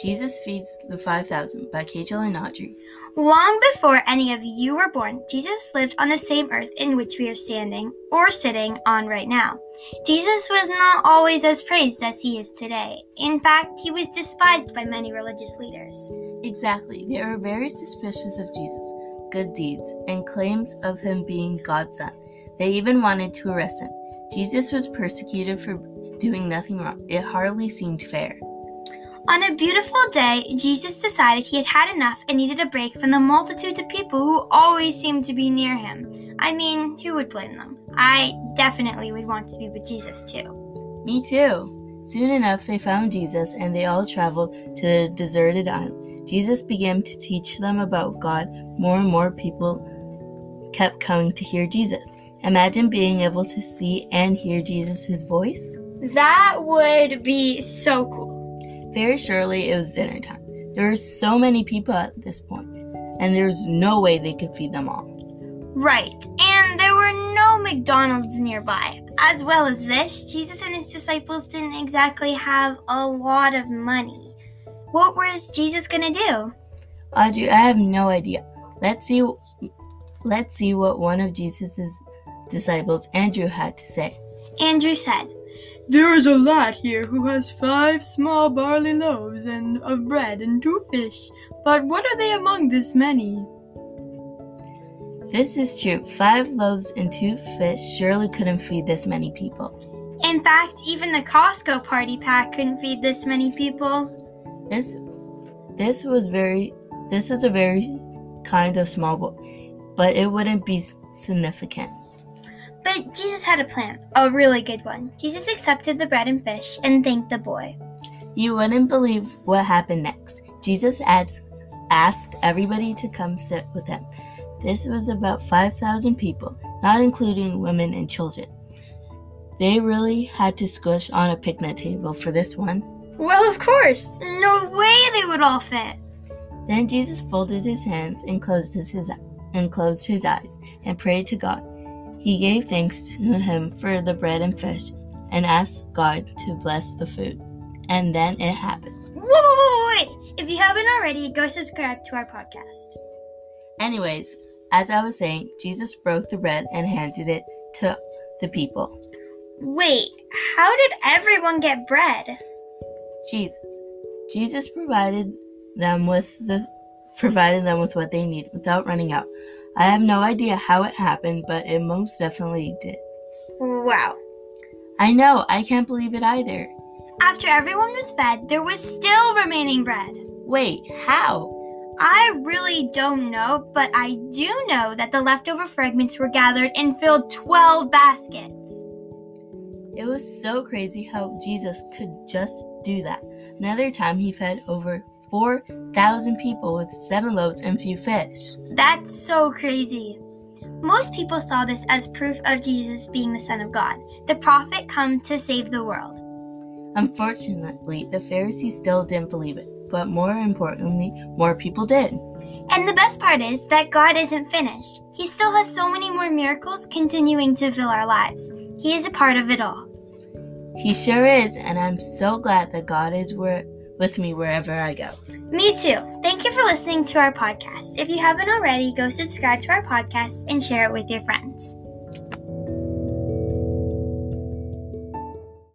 Jesus Feeds the 5,000 by Kachel and Audrey. Long before any of you were born, Jesus lived on the same earth in which we are standing or sitting on right now. Jesus was not always as praised as he is today. In fact, he was despised by many religious leaders. Exactly. They were very suspicious of Jesus' good deeds and claims of him being God's son. They even wanted to arrest him. Jesus was persecuted for doing nothing wrong. It hardly seemed fair. On a beautiful day, Jesus decided he had had enough and needed a break from the multitudes of people who always seemed to be near him. I mean, who would blame them? I definitely would want to be with Jesus too. Me too. Soon enough, they found Jesus and they all traveled to the deserted island. Jesus began to teach them about God. More and more people kept coming to hear Jesus. Imagine being able to see and hear Jesus' voice. That would be so cool. Very surely it was dinner time. There were so many people at this point, and there's no way they could feed them all. Right, and there were no McDonald's nearby. As well as this, Jesus and his disciples didn't exactly have a lot of money. What was Jesus gonna do? Audrey, I have no idea. Let's see. Let's see what one of Jesus's disciples, Andrew, had to say. Andrew said, there is a lad here who has five small barley loaves and of bread and two fish. But what are they among this many? This is true. Five loaves and two fish surely couldn't feed this many people. In fact, even the Costco party pack couldn't feed this many people. This this was very this was a very kind of small boy, but it wouldn't be significant. But Jesus had a plan, a really good one. Jesus accepted the bread and fish and thanked the boy. You wouldn't believe what happened next. Jesus asked, asked everybody to come sit with him. This was about 5,000 people, not including women and children. They really had to squish on a picnic table for this one. Well, of course. No way they would all fit. Then Jesus folded his hands and closed his, and closed his eyes and prayed to God. He gave thanks to him for the bread and fish and asked God to bless the food. And then it happened. Whoa, whoa, whoa, wait! If you haven't already, go subscribe to our podcast. Anyways, as I was saying, Jesus broke the bread and handed it to the people. Wait, how did everyone get bread? Jesus. Jesus provided them with the provided them with what they need without running out. I have no idea how it happened, but it most definitely did. Wow. I know, I can't believe it either. After everyone was fed, there was still remaining bread. Wait, how? I really don't know, but I do know that the leftover fragments were gathered and filled 12 baskets. It was so crazy how Jesus could just do that. Another time he fed over 4,000 people with seven loaves and few fish. That's so crazy. Most people saw this as proof of Jesus being the Son of God, the prophet come to save the world. Unfortunately, the Pharisees still didn't believe it, but more importantly, more people did. And the best part is that God isn't finished. He still has so many more miracles continuing to fill our lives. He is a part of it all. He sure is, and I'm so glad that God is where with me wherever I go. Me too. Thank you for listening to our podcast. If you haven't already, go subscribe to our podcast and share it with your friends.